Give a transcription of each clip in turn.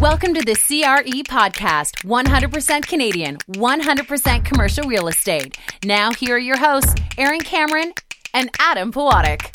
Welcome to the CRE podcast 100% Canadian, 100% commercial real estate. Now, here are your hosts, Aaron Cameron and Adam Powadiuk.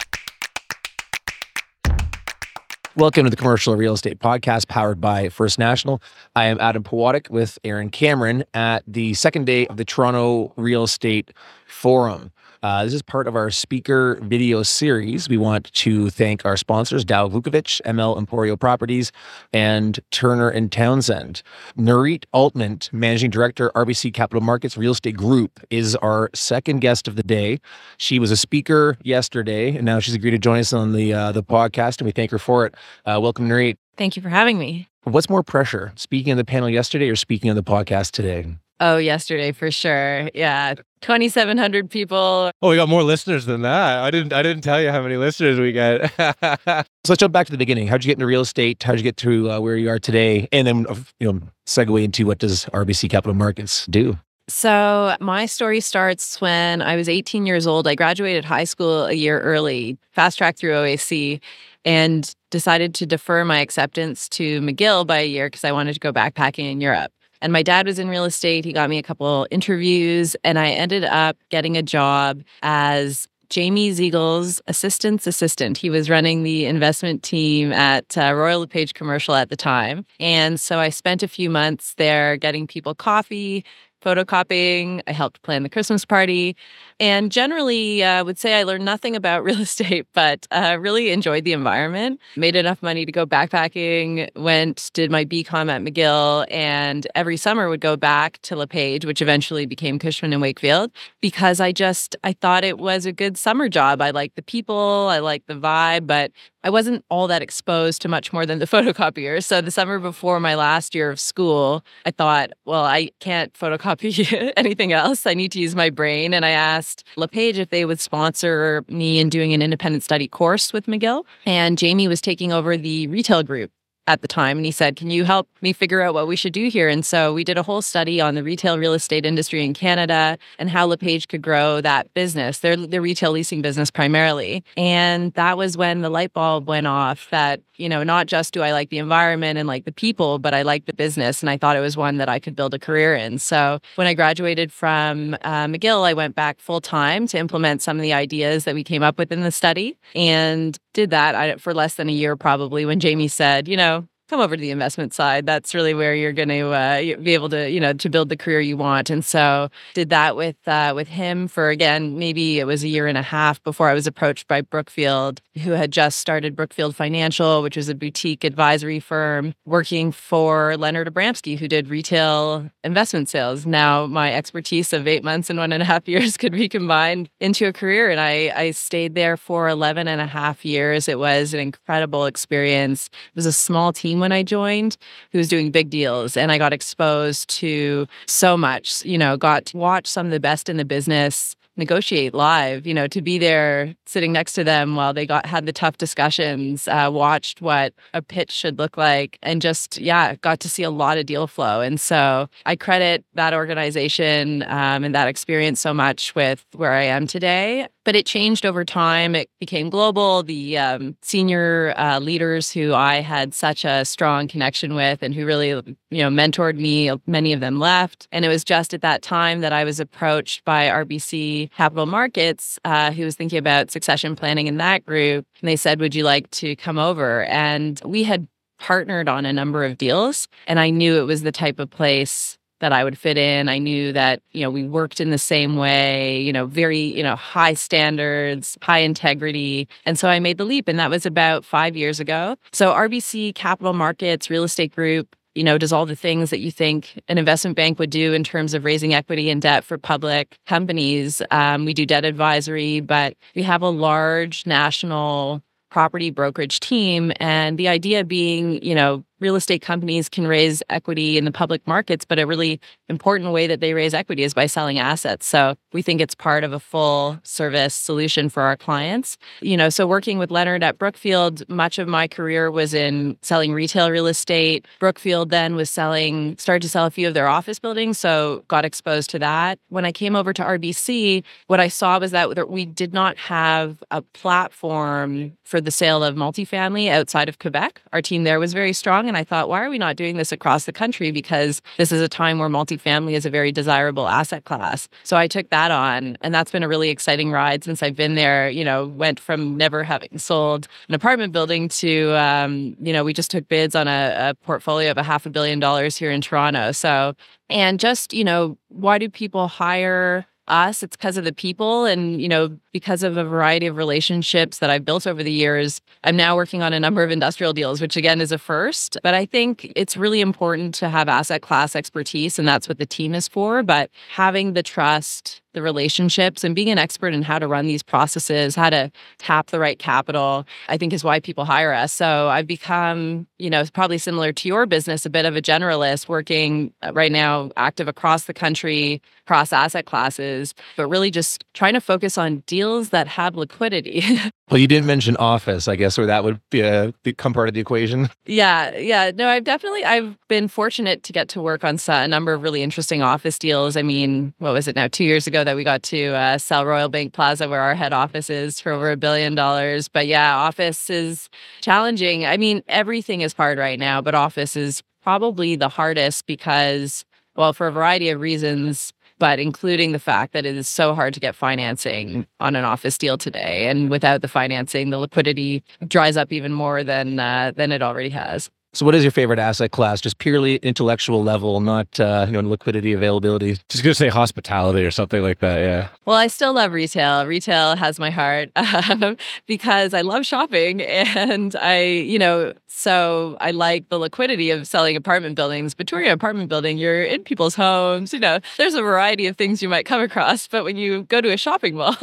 Welcome to the Commercial Real Estate Podcast powered by First National. I am Adam Powadiuk with Aaron Cameron at the second day of the Toronto Real Estate Forum. Uh, this is part of our speaker video series. We want to thank our sponsors, Dow Vukovic, ML Emporio Properties, and Turner and Townsend. Nurit Altman, Managing Director, RBC Capital Markets Real Estate Group, is our second guest of the day. She was a speaker yesterday, and now she's agreed to join us on the uh, the podcast, and we thank her for it. Uh, welcome, Nurit. Thank you for having me. What's more pressure, speaking on the panel yesterday or speaking on the podcast today? Oh, yesterday for sure. Yeah, twenty seven hundred people. Oh, we got more listeners than that. I didn't. I didn't tell you how many listeners we get. so let's jump back to the beginning. How'd you get into real estate? How'd you get to uh, where you are today? And then you know, segue into what does RBC Capital Markets do? So, my story starts when I was 18 years old. I graduated high school a year early, fast track through OAC, and decided to defer my acceptance to McGill by a year because I wanted to go backpacking in Europe. And my dad was in real estate. He got me a couple interviews, and I ended up getting a job as Jamie Ziegel's assistant's assistant. He was running the investment team at uh, Royal LePage Commercial at the time. And so I spent a few months there getting people coffee, photocopying. I helped plan the Christmas party. And generally, I uh, would say I learned nothing about real estate, but uh, really enjoyed the environment. Made enough money to go backpacking, went, did my BCom at McGill, and every summer would go back to LePage, which eventually became Cushman and Wakefield, because I just, I thought it was a good summer job. I liked the people, I liked the vibe, but I wasn't all that exposed to much more than the photocopier. So the summer before my last year of school, I thought, well, I can't photocopy anything else. I need to use my brain. And I asked LePage if they would sponsor me in doing an independent study course with McGill. And Jamie was taking over the retail group at the time and he said, Can you help me figure out what we should do here? And so we did a whole study on the retail real estate industry in Canada and how LePage could grow that business, their, their retail leasing business primarily. And that was when the light bulb went off that, you know, not just do I like the environment and like the people, but I like the business. And I thought it was one that I could build a career in. So when I graduated from uh, McGill, I went back full time to implement some of the ideas that we came up with in the study and did that for less than a year, probably, when Jamie said, you know, come over to the investment side. That's really where you're going to uh, be able to, you know, to build the career you want. And so did that with uh, with him for again maybe it was a year and a half before I was approached by Brookfield, who had just started Brookfield Financial, which was a boutique advisory firm working for Leonard Abramsky, who did retail investment sales. Now my expertise of eight months and one and a half years could be combined into a career, and I I stayed there for 11 and a half years. It was an incredible experience. It was a small team team when I joined who was doing big deals. And I got exposed to so much, you know, got to watch some of the best in the business negotiate live you know to be there sitting next to them while they got had the tough discussions uh, watched what a pitch should look like and just yeah got to see a lot of deal flow and so i credit that organization um, and that experience so much with where i am today but it changed over time. It became global. The um, senior uh, leaders who I had such a strong connection with and who really, you know, mentored me, many of them left. And it was just at that time that I was approached by RBC Capital Markets, uh, who was thinking about succession planning in that group. And they said, Would you like to come over? And we had partnered on a number of deals. And I knew it was the type of place that I would fit in. I knew that, you know, we worked in the same way, you know, very, you know, high standards, high integrity. And so I made the leap. And that was about five years ago. So RBC Capital Markets Real Estate Group you know, does all the things that you think an investment bank would do in terms of raising equity and debt for public companies. Um, we do debt advisory, but we have a large national property brokerage team. And the idea being, you know, real estate companies can raise equity in the public markets, but a really important way that they raise equity is by selling assets. So we think it's part of a full service solution for our clients. You know, so working with Leonard at Brookfield, much of my career was in selling retail real estate. Brookfield then was selling, started to sell a few of their office buildings, so got exposed to that. When I came over to RBC, what I saw was that we did not have a platform for the sale of multifamily outside of Quebec. Our team there was very strong along. And I thought, why are we not doing this across the country? Because this is a time where multifamily is a very desirable asset class. So I took that on. And that's been a really exciting ride since I've been there. You know, went from never having sold an apartment building to, um, you know, we just took bids on a, a portfolio of a half a billion dollars here in Toronto. So, and just, you know, why do people hire us it's because of the people and you know because of a variety of relationships that i've built over the years i'm now working on a number of industrial deals which again is a first but i think it's really important to have asset class expertise and that's what the team is for but having the trust the relationships and being an expert in how to run these processes, how to tap the right capital, I think is why people hire us. So I've become, you know, probably similar to your business, a bit of a generalist working uh, right now active across the country, across asset classes, but really just trying to focus on deals that have liquidity. well, you didn't mention office, I guess, or that would be a, become part of the equation. Yeah, yeah. No, I've definitely I've been fortunate to get to work on a number of really interesting office deals. I mean, what was it now? 2 years ago that we got to uh, sell Royal Bank Plaza, where our head office is, for over a billion dollars. But yeah, office is challenging. I mean, everything is hard right now, but office is probably the hardest because, well, for a variety of reasons, but including the fact that it is so hard to get financing on an office deal today. And without the financing, the liquidity dries up even more than uh, than it already has. So, what is your favorite asset class? Just purely intellectual level, not uh, you know liquidity availability. Just gonna say hospitality or something like that. Yeah. Well, I still love retail. Retail has my heart um, because I love shopping, and I, you know, so I like the liquidity of selling apartment buildings. But touring an apartment building, you're in people's homes. You know, there's a variety of things you might come across. But when you go to a shopping mall,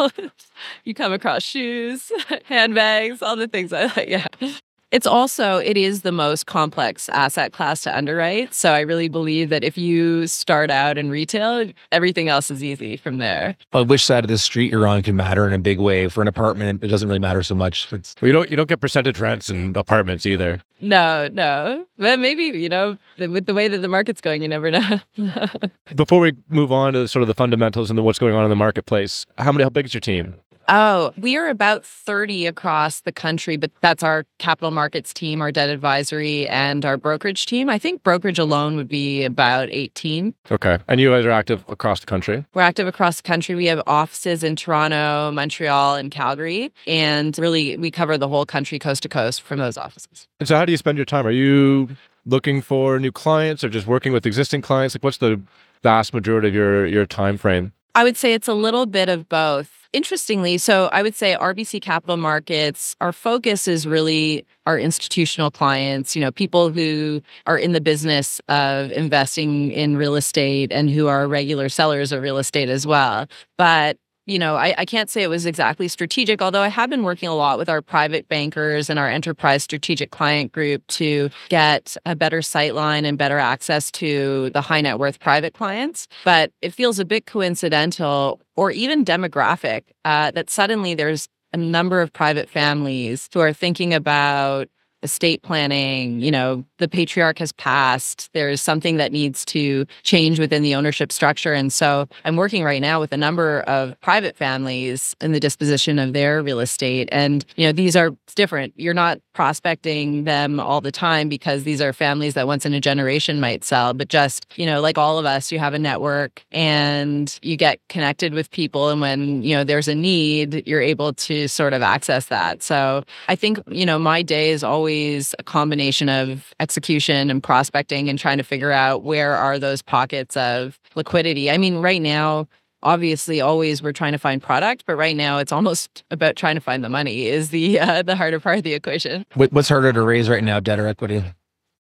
you come across shoes, handbags, all the things I like. Yeah. It's also it is the most complex asset class to underwrite. So I really believe that if you start out in retail, everything else is easy from there. But which side of the street you're on can matter in a big way. For an apartment, it doesn't really matter so much. It's, well, you don't you don't get percentage rents in apartments either. No, no. But maybe, you know, with the way that the market's going, you never know. Before we move on to sort of the fundamentals and the, what's going on in the marketplace, how many how big is your team? Oh, we are about 30 across the country, but that's our capital markets team, our debt advisory, and our brokerage team. I think brokerage alone would be about 18. Okay. And you guys are active across the country? We're active across the country. We have offices in Toronto, Montreal, and Calgary. And really, we cover the whole country coast to coast from those offices. And so, how do you spend your time? Are you looking for new clients or just working with existing clients? Like, what's the vast majority of your, your time frame? I would say it's a little bit of both interestingly, so I would say RBC Capital Markets, our focus is really our institutional clients, you know, people who are in the business of investing in real estate and who are regular sellers of real estate as well. But you know, I, I, can't say it was exactly strategic, although I have been working a lot with our private bankers and our enterprise strategic client group to get a better sight line and better access to the high net worth private clients. But it feels a bit coincidental or even demographic uh, that suddenly there's a number of private families who are thinking about estate planning, you know, the patriarch has passed. There's something that needs to change within the ownership structure. And so I'm working right now with a number of private families in the disposition of their real estate. And, you know, these are different. You're not prospecting them all the time because these are families that once in a generation might sell, but just, you know, like all of us, you have a network and you get connected with people. And when, you know, there's a need, you're able to sort of access that. So I think, you know, my day is always a combination of execution and prospecting and trying to figure out where are those pockets of liquidity. I mean, right now, obviously always we're trying to find product but right now it's almost about trying to find the money is the uh, the harder part of the equation what's harder to raise right now debt or equity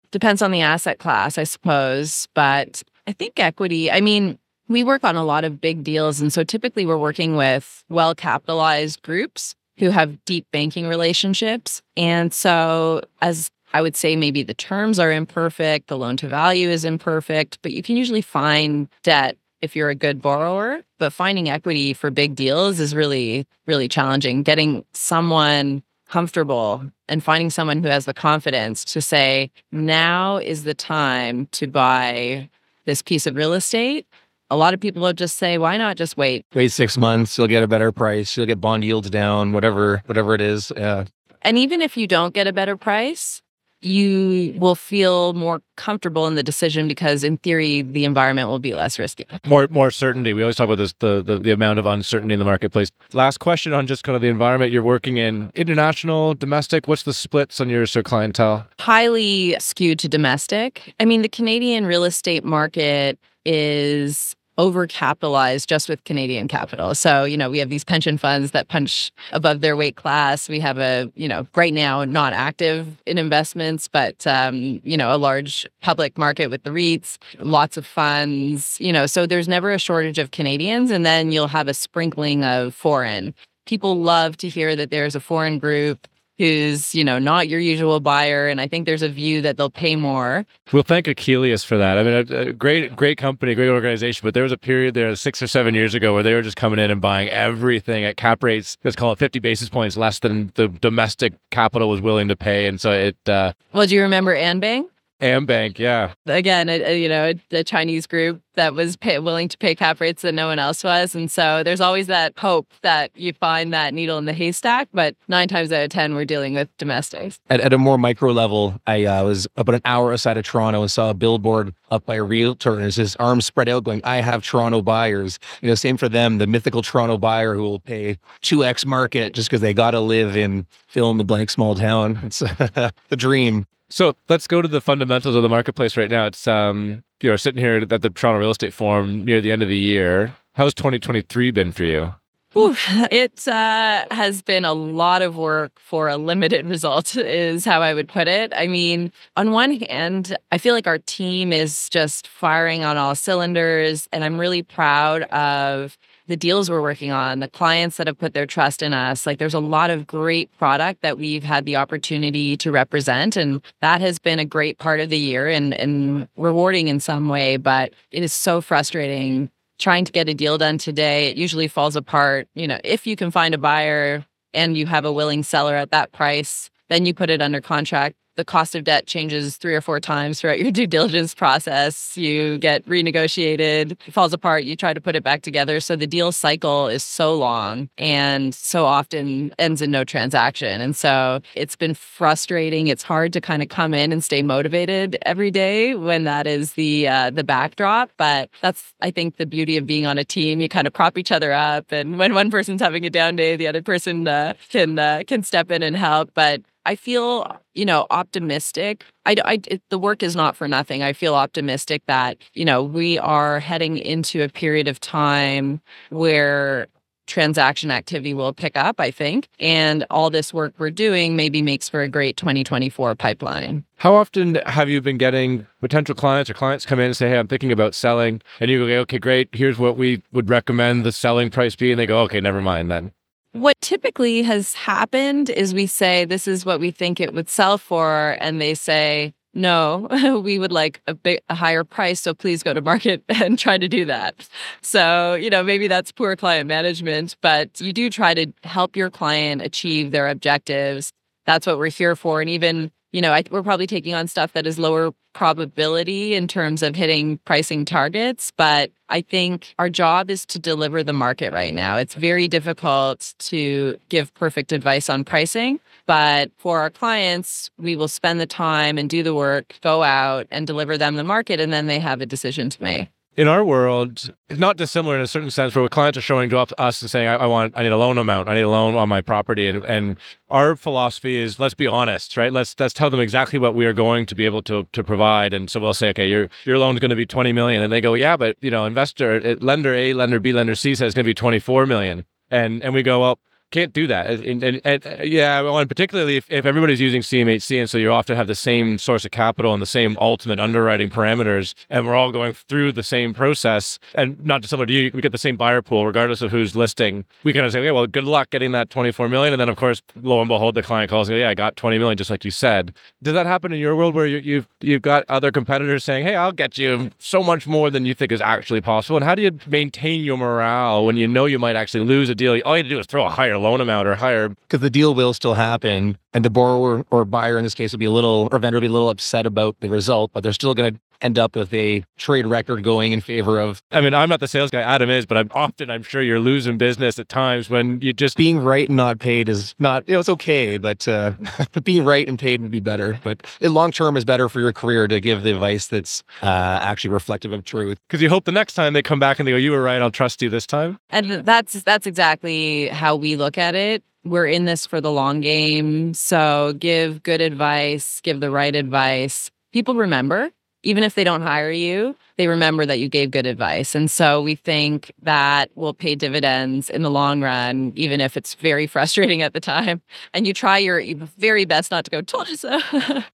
depends on the asset class i suppose but i think equity i mean we work on a lot of big deals and so typically we're working with well capitalized groups who have deep banking relationships. And so, as I would say, maybe the terms are imperfect, the loan to value is imperfect, but you can usually find debt if you're a good borrower. But finding equity for big deals is really, really challenging. Getting someone comfortable and finding someone who has the confidence to say, now is the time to buy this piece of real estate a lot of people will just say, why not just wait? Wait six months, you'll get a better price, you'll get bond yields down, whatever, whatever it is. Yeah. And even if you don't get a better price, you will feel more comfortable in the decision because in theory the environment will be less risky. More more certainty. We always talk about this the, the the amount of uncertainty in the marketplace. Last question on just kind of the environment you're working in. International domestic what's the splits on your sort of clientele? Highly skewed to domestic. I mean the canadian real estate market is overcapitalized just with Canadian capital. So, you know, we have these pension funds that punch above their weight class. We have a, you know, right now not active in investments, but, um, you know, a large public market with the REITs, lots of funds, you know, so there's never a shortage of Canadians. And then you'll have a sprinkling of foreign. People love to hear that there's a foreign group who's you know not your usual buyer and i think there's a view that they'll pay more. We'll thank Akelius for that. I mean a, a, great great company great organization but there was a period there six or seven years ago where they were just coming in and buying everything at cap rates let's call it 50 basis points less than the domestic capital was willing to pay and so it uh well do you remember Anbang Anbang, yeah. Again, a, a, you know, a, a, Chinese group that was pay, willing to pay cap rates that no one else was, and so there's always that hope that you find that needle in the haystack. But nine times out of ten, we're dealing with domestics. At, at a more micro level, I uh, was about an hour outside of Toronto and saw a billboard up by a realtor, and it's his arms spread out, going, "I have Toronto buyers." You know, same for them, the mythical Toronto buyer who will pay two x market just because they got to live in fill in the blank small town. It's the dream. So let's go to the fundamentals of the marketplace right now. It's um, you know, sitting here at the Toronto Real Estate Forum near the end of the year. How's 2023 been for you? Ooh, it uh, has been a lot of work for a limited result, is how I would put it. I mean, on one hand, I feel like our team is just firing on all cylinders, and I'm really proud of the deals we're working on, the clients that have put their trust in us. Like there's a lot of great product that we've had the opportunity to represent. And that has been a great part of the year and, and rewarding in some way. But it is so frustrating trying to get a deal done today. It usually falls apart. You know, if you can find a buyer and you have a willing seller at that price, then you put it under contract the cost of debt changes three or four times throughout your due diligence process. You get renegotiated, it falls apart, you try to put it back together. So the deal cycle is so long and so often ends in no transaction. And so it's been frustrating. It's hard to kind of come in and stay motivated every day when that is the uh, the backdrop. But that's I think the beauty of being on a team. You kind of prop each other up, and when one person's having a down day, the other person uh, can uh, can step in and help. But I feel, you know, optimistic. I, I it, the work is not for nothing. I feel optimistic that, you know, we are heading into a period of time where transaction activity will pick up, I think. And all this work we're doing maybe makes for a great 2024 pipeline. How often have you been getting potential clients or clients come in and say, Hey, I'm thinking about selling? And you go, Okay, great. Here's what we would recommend the selling price be. And they go, Okay, never mind then. What typically has happened is we say, This is what we think it would sell for. And they say, no, we would like a big a higher price, so please go to market and try to do that. So, you know, maybe that's poor client management, but you do try to help your client achieve their objectives. That's what we're here for. And even you know, I, we're probably taking on stuff that is lower probability in terms of hitting pricing targets. But I think our job is to deliver the market right now. It's very difficult to give perfect advice on pricing. But for our clients, we will spend the time and do the work, go out and deliver them the market, and then they have a decision to make in our world, it's not dissimilar in a certain sense where clients are showing up to us and saying, I, I, want, I need a loan amount, I need a loan on my property. And, and our philosophy is let's be honest, right? Let's, let's tell them exactly what we are going to be able to, to provide. And so we'll say, okay, your, your loan is going to be 20 million. And they go, yeah, but you know, investor, uh, lender A, lender B, lender C says it's going to be 24 million. And, and we go, well, can't do that. And, and, and, uh, yeah, well, and particularly if, if everybody's using CMHC, and so you often have the same source of capital and the same ultimate underwriting parameters, and we're all going through the same process, and not dissimilar to you, we get the same buyer pool regardless of who's listing. We kind of say, okay, well, good luck getting that 24 million, and then of course, lo and behold, the client calls, and yeah, I got 20 million, just like you said. Does that happen in your world where you, you've you've got other competitors saying, hey, I'll get you so much more than you think is actually possible? And how do you maintain your morale when you know you might actually lose a deal? All you have to do is throw a higher loan amount or higher. Because the deal will still happen. And the borrower or buyer in this case will be a little, or vendor will be a little upset about the result, but they're still going to end up with a trade record going in favor of I mean, I'm not the sales guy. Adam is, but I'm often, I'm sure you're losing business at times when you just being right and not paid is not, you know, it's okay, but uh, being right and paid would be better. But long term is better for your career to give the advice that's uh, actually reflective of truth. because you hope the next time they come back and they go, "You were right. I'll trust you this time." And that's that's exactly how we look at it. We're in this for the long game. So give good advice, give the right advice. People remember, even if they don't hire you, they remember that you gave good advice. And so we think that will pay dividends in the long run, even if it's very frustrating at the time. And you try your very best not to go, told you so.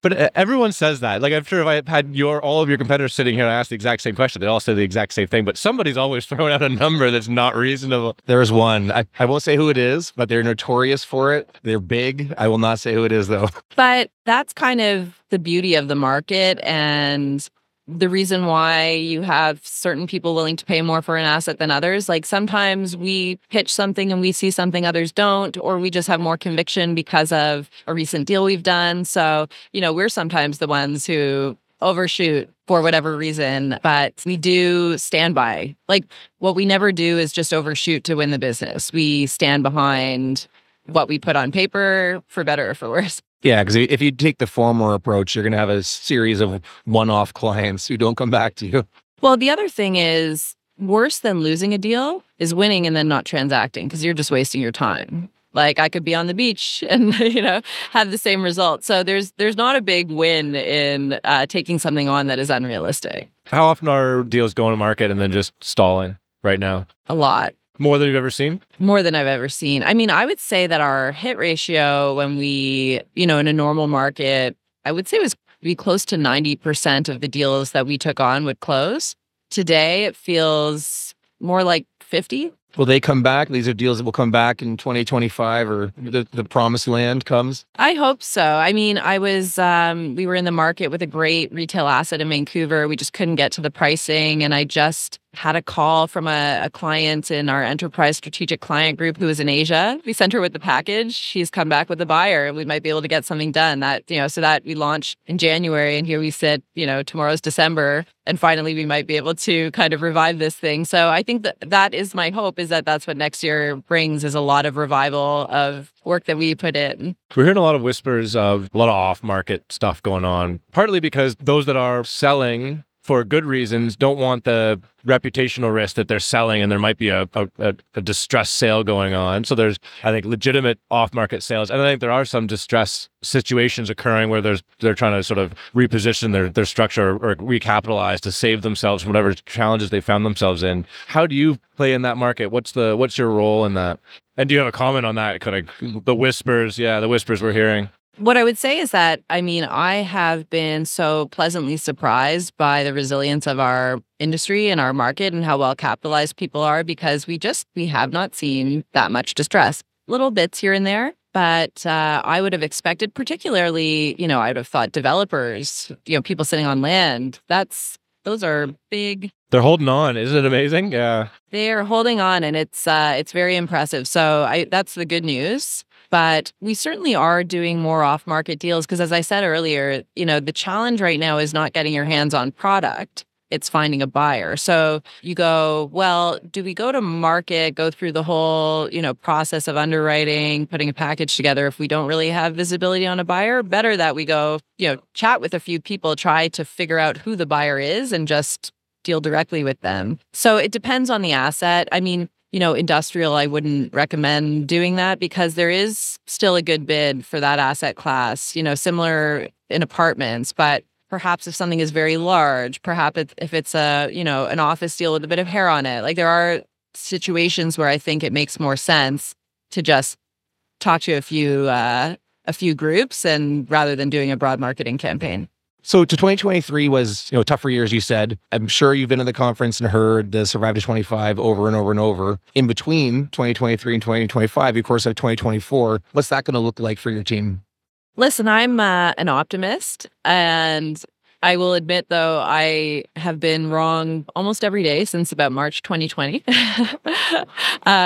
But uh, everyone says that. Like I'm sure if I had your all of your competitors sitting here and asked the exact same question, they all say the exact same thing. But somebody's always throwing out a number that's not reasonable. There's one. I, I won't say who it is, but they're notorious for it. They're big. I will not say who it is, though. But that's kind of the beauty of the market and the reason why you have certain people willing to pay more for an asset than others. Like sometimes we pitch something and we see something others don't, or we just have more conviction because of a recent deal we've done. So, you know, we're sometimes the ones who overshoot for whatever reason, but we do stand by. Like what we never do is just overshoot to win the business. We stand behind what we put on paper for better or for worse. Yeah, because if you take the former approach, you're going to have a series of one off clients who don't come back to you. Well, the other thing is worse than losing a deal is winning and then not transacting because you're just wasting your time. Like I could be on the beach and you know have the same result. So there's there's not a big win in uh, taking something on that is unrealistic. How often are deals going to market and then just stalling right now? A lot More than you've ever seen? more than I've ever seen. I mean, I would say that our hit ratio when we you know in a normal market, I would say it was be close to ninety percent of the deals that we took on would close. Today, it feels more like fifty. Will they come back? These are deals that will come back in 2025 or the, the promised land comes. I hope so. I mean, I was, um, we were in the market with a great retail asset in Vancouver. We just couldn't get to the pricing. And I just had a call from a, a client in our enterprise strategic client group who was in Asia. We sent her with the package. She's come back with the buyer. We might be able to get something done that, you know, so that we launched in January. And here we sit, you know, tomorrow's December. And finally, we might be able to kind of revive this thing. So I think that that is my hope is that that's what next year brings is a lot of revival of work that we put in. We're hearing a lot of whispers of a lot of off market stuff going on, partly because those that are selling for good reasons don't want the reputational risk that they're selling and there might be a, a, a, distressed sale going on. So there's, I think, legitimate off market sales. And I think there are some distress situations occurring where there's they're trying to sort of reposition their, their structure or recapitalize to save themselves from whatever challenges they found themselves in. How do you play in that market? What's the what's your role in that? And do you have a comment on that? Kind of the whispers, yeah, the whispers we're hearing. What I would say is that, I mean, I have been so pleasantly surprised by the resilience of our industry and our market and how well capitalized people are because we just, we have not seen that much distress. Little bits here and there. But uh, I would have expected, particularly, you know, I would have thought developers, you know, people sitting on land. That's those are big They're holding on. Isn't it amazing? Yeah. they're holding on and it's uh it's very impressive. So I that's the good news. But we certainly are doing more off market deals because as I said earlier, you know, the challenge right now is not getting your hands on product. It's finding a buyer. So you go, well, do we go to market, go through the whole, you know, process of underwriting, putting a package together if we don't really have visibility on a buyer? Better that we go, you know, chat with a few people, try to figure out who the buyer is and just deal directly with them. So it depends on the asset. I mean, you know, industrial, I wouldn't recommend doing that because there is still a good bid for that asset class, you know, similar in apartments, but perhaps if something is very large, perhaps if- it's a, you know, an office deal with a bit of hair on it, like there are situations where I think it makes more sense to just talk to a few, uh, a few groups and rather than doing a broad marketing campaign. So to 2023 was, you know, tougher year, as you said. I'm sure you've been at the conference and heard the Survive to 25 over and over and over. In between 2023 and 2025, you of course have 2024. What's that going to look like for your team? Listen, I'm uh, an optimist, and I will admit, though, I have been wrong almost every day since about March 2020. uh,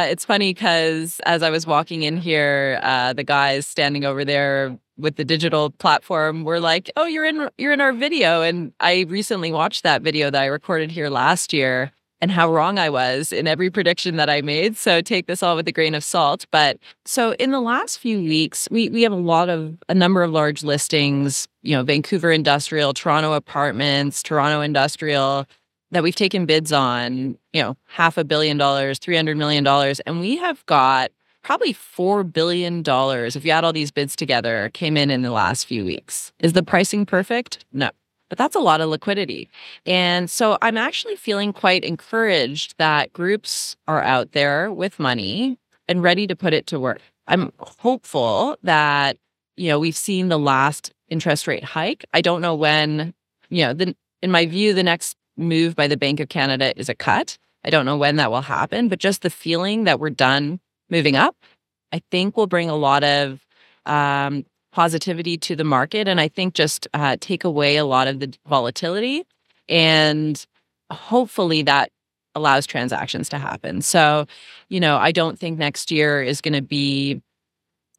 it's funny because as I was walking in here, uh, the guys standing over there with the digital platform were like, "Oh, you're in you're in our video." And I recently watched that video that I recorded here last year and how wrong I was in every prediction that I made. So take this all with a grain of salt. But so in the last few weeks, we we have a lot of a number of large listings, you know, Vancouver Industrial, Toronto Apartments, Toronto Industrial that we've taken bids on, you know, half a billion dollars, 300 million dollars, and we have got probably $4 billion, if you add all these bids together, came in in the last few weeks. Is the pricing perfect? No. But that's a lot of liquidity. And so I'm actually feeling quite encouraged that groups are out there with money and ready to put it to work. I'm hopeful that, you know, we've seen the last interest rate hike. I don't know when, you know, the, in my view, the next move by the Bank of Canada is a cut. I don't know when that will happen, but just the feeling that we're done moving up, I think will bring a lot of um, positivity to the market. And I think just uh, take away a lot of the volatility. And hopefully that allows transactions to happen. So, you know, I don't think next year is going to be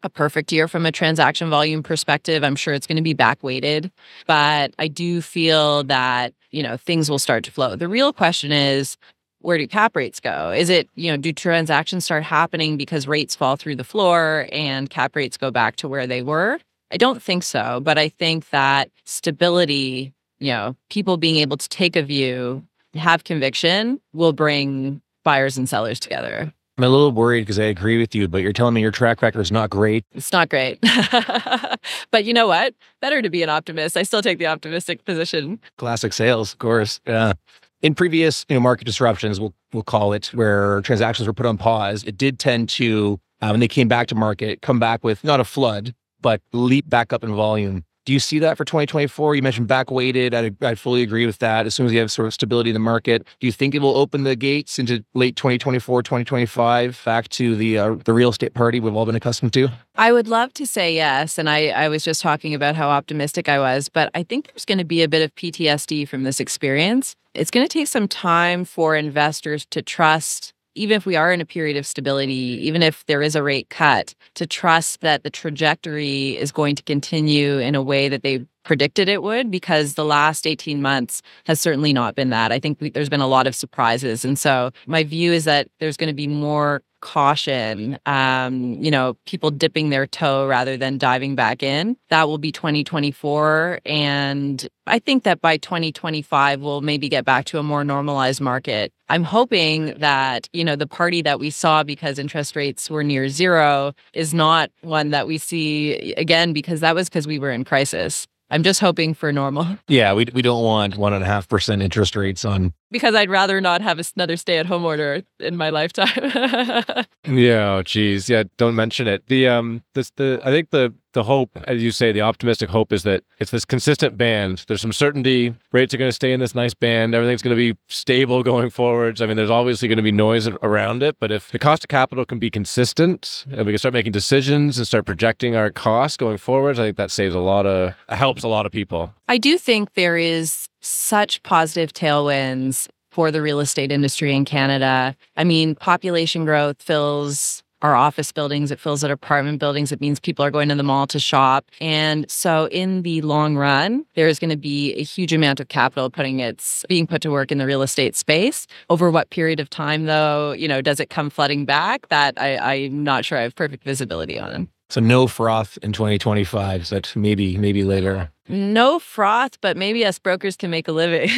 a perfect year from a transaction volume perspective. I'm sure it's going to be back weighted, but I do feel that, you know, things will start to flow. The real question is where do cap rates go? Is it, you know, do transactions start happening because rates fall through the floor and cap rates go back to where they were? I don't think so, but I think that stability, you know, people being able to take a view, have conviction will bring buyers and sellers together. I'm a little worried because I agree with you, but you're telling me your track record is not great. It's not great. but you know what? Better to be an optimist. I still take the optimistic position. Classic sales, of course. Yeah. In previous, you know, market disruptions, we'll we'll call it, where transactions were put on pause, it did tend to, uh, when they came back to market, come back with not a flood, but leap back up in volume. Do you see that for 2024? You mentioned back weighted. I, I fully agree with that. As soon as you have sort of stability in the market, do you think it will open the gates into late 2024, 2025, back to the uh, the real estate party we've all been accustomed to? I would love to say yes. And I, I was just talking about how optimistic I was, but I think there's going to be a bit of PTSD from this experience. It's going to take some time for investors to trust even if we are in a period of stability, even if there is a rate cut, to trust that the trajectory is going to continue in a way that they predicted it would, because the last 18 months has certainly not been that. I think we, there's been a lot of surprises. And so my view is that there's going to be more caution, um, you know, people dipping their toe rather than diving back in. That will be 2024. And I think that by 2025, we'll maybe get back to a more normalized market. I'm hoping that, you know, the party that we saw because interest rates were near zero is not one that we see again because that was because we were in crisis. I'm just hoping for normal. Yeah, we, we don't want one and a half percent interest rates on because I'd rather not have another stay at home order in my lifetime. yeah, oh, geez, yeah, don't mention it. The um, this the I think the the hope, as you say, the optimistic hope is that it's this consistent band. There's some certainty. Rates are going to stay in this nice band. Everything's going to be stable going forwards. I mean, there's obviously going to be noise around it, but if the cost of capital can be consistent and we can start making decisions and start projecting our costs going forwards, I think that saves a lot of helps a lot of people. I do think there is such positive tailwinds for the real estate industry in Canada. I mean, population growth fills our office buildings, it fills our apartment buildings. It means people are going to the mall to shop. And so in the long run, there's going to be a huge amount of capital putting its being put to work in the real estate space. Over what period of time though, you know, does it come flooding back? That I, I'm not sure I have perfect visibility on. So no froth in 2025, but maybe maybe later. No froth, but maybe us brokers can make a living.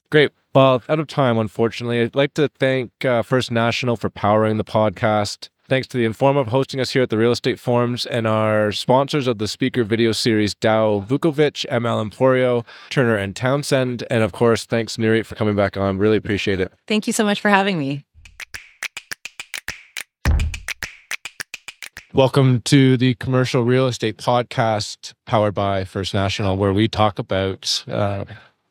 Great. Well, out of time, unfortunately. I'd like to thank uh, First National for powering the podcast. Thanks to the Informa hosting us here at the Real Estate Forums and our sponsors of the speaker video series, Dow Vukovic, ML Emporio, Turner and Townsend. And of course, thanks, Nurit, for coming back on. Really appreciate it. Thank you so much for having me. Welcome to the Commercial Real Estate Podcast, powered by First National, where we talk about uh,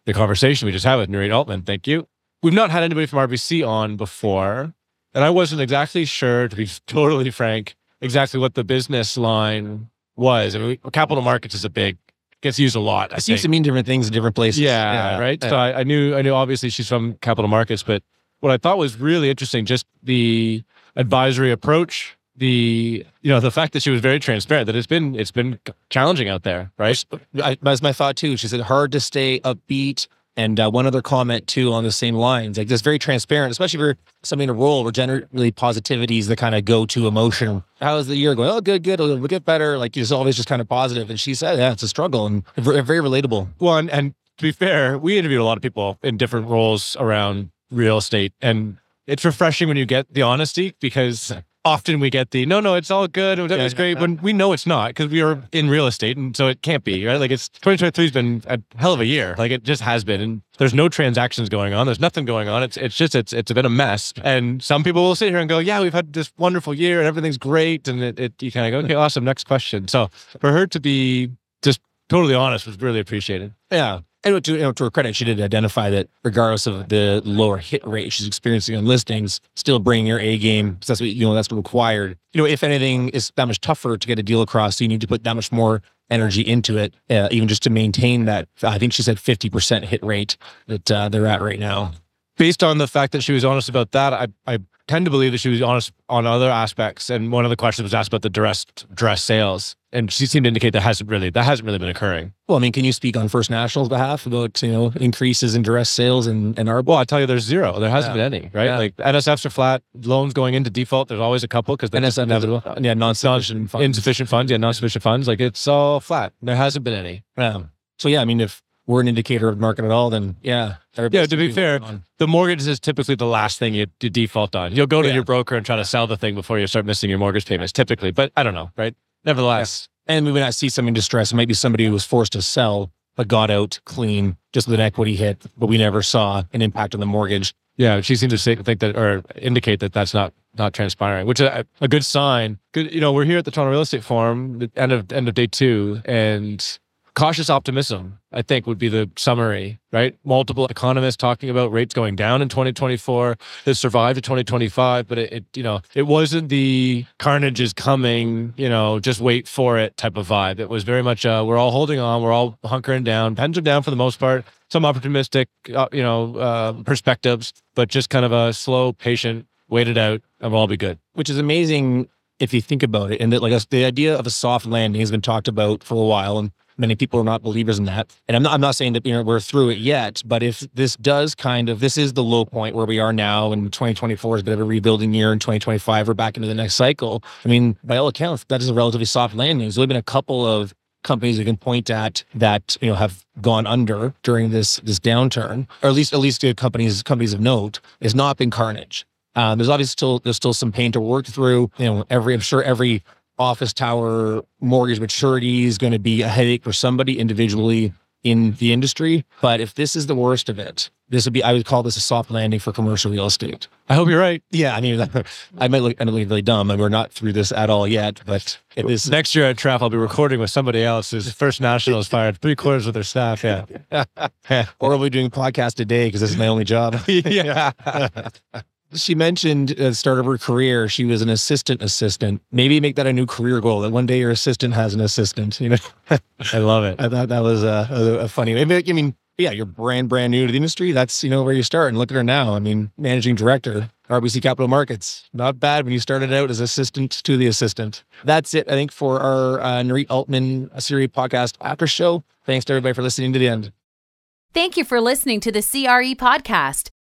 the conversation we just had with Nurit Altman. Thank you. We've not had anybody from RBC on before, and I wasn't exactly sure, to be totally frank, exactly what the business line was. I mean, capital markets is a big gets used a lot. I it seems to mean different things in different places. Yeah, yeah right. Yeah. So I, I knew, I knew. Obviously, she's from capital markets, but what I thought was really interesting, just the advisory approach the you know the fact that she was very transparent that it's been it's been challenging out there, right? I, that's my thought too. She said hard to stay upbeat. And uh, one other comment too on the same lines, like just very transparent, especially for somebody in a role where generally positivity is the kind of go-to emotion. How's the year going? Oh, good, good. It'll get better. Like you're just always just kind of. And she said, yeah, it's a struggle and very, relatable. Well, and, and to be fair, we interviewed a lot of people in different roles around real estate, and it's refreshing when you get the honesty because often we get the no, no, it's all good. It was, Yeah, it's great. When we know it's not because we are in real estate, and so it can't be right. Like it's 2023 has been a hell of a year. Like it just has been, and there's no transactions going on. There's nothing going on. It's it's just it's it's been a mess. And some people will sit here and go, yeah, we've had this wonderful year and everything's great, and it, it you kind of go, okay, awesome. Next question. So for her to be just totally honest was really appreciated. Yeah. And to, you know, to her credit, she did identify that regardless of the lower hit rate she's experiencing on listings, still bringing your A game. 'cause That's what you know. That's required. You know, if anything, is that much tougher to get a deal across. So you need to put that much more energy into it, uh, even just to maintain that. I think she said fifty percent hit rate that uh, they're at right now. based on the fact that she was honest about that, I, I tend to believe that she was honest on other aspects. And one of the questions was asked about the dress dress sales, and she seemed to indicate that hasn't really that hasn't really been occurring. Well, I mean, can you speak on First National's behalf about you know increases in direct sales and and our Well, I tell you, there's zero. There hasn't Yeah. been any, right? Yeah. Like NSFs are flat. Loans going into default. There's always a couple because NSF inevitable. yeah non-sufficient funds. Insufficient funds, yeah, non-sufficient funds. Like it's all flat. There hasn't been any. Yeah. So yeah, I mean, if we're an indicator of the market at all, then yeah. Yeah, to be fair, what's going on. the mortgage is typically the last thing you, you default on. You'll go to Yeah. your broker and try to sell the thing before you start missing your mortgage payments, typically. But I don't know, right? Nevertheless, and we may not see somebody in distress. It might be somebody who was forced to sell but got out clean just with an equity hit, but we never saw an impact on the mortgage. Yeah, she seemed to say, think that or indicate that that's not not transpiring, which is a, a good sign. Good, you know, we're here at the Toronto Real Estate Forum, the end of end of day two, and cautious optimism. I think would be the summary, right? Multiple economists talking about rates going down in 2024. This survived to 2025, but it, it, you know, it wasn't the carnage is coming, you know, just wait for it type of vibe. It was very much uh, we're all holding on, we're all hunkering down, pens are down for the most part. Some optimistic, uh, you know, uh, perspectives, but just kind of a slow, patient, wait it out, and we'll all be good. which is amazing if you think about it. And that, like, the idea of a soft landing has been talked about for a while, and many people are not believers in that. And I'm not, I'm not saying that you know we're through it yet, but if this does kind of, this is the low point where we are now, and 2024 is a bit of a rebuilding year, and 2025 we're back into the next cycle. I mean, by all accounts, that is a relatively soft landing. There's only been a couple of companies we can point at that you know have gone under during this this downturn, or at least at least companies companies of note. It's not been carnage. Um, there's obviously still there's still some pain to work through. You know, every I'm sure every office tower mortgage maturity is going to be a headache for somebody individually in the industry. But if this is the worst of it, this would be I would call this a soft landing for commercial real estate. I hope you're right. Yeah, I mean, I might look, I look really dumb, and we're not through this at all yet. But it is Next year at TREF, I'll be recording with somebody else whose First National has fired three quarters of their staff. Yeah. or we'll be doing podcast today because this is my only job. yeah. She mentioned at the start of her career, she was an assistant assistant. Maybe make that a new career goal that one day your assistant has an assistant. You know, I love it. I thought that was a, a, a funny. I mean, I mean, yeah, you're brand brand new to the industry. That's you know where you start. And look at her now. I mean, managing director, RBC Capital Markets. Not bad when you started out as assistant to the assistant. That's it. I think for our uh, Nurit Altman Siri podcast after show. Thanks to everybody for listening to the end. Thank you for listening to the CRE podcast.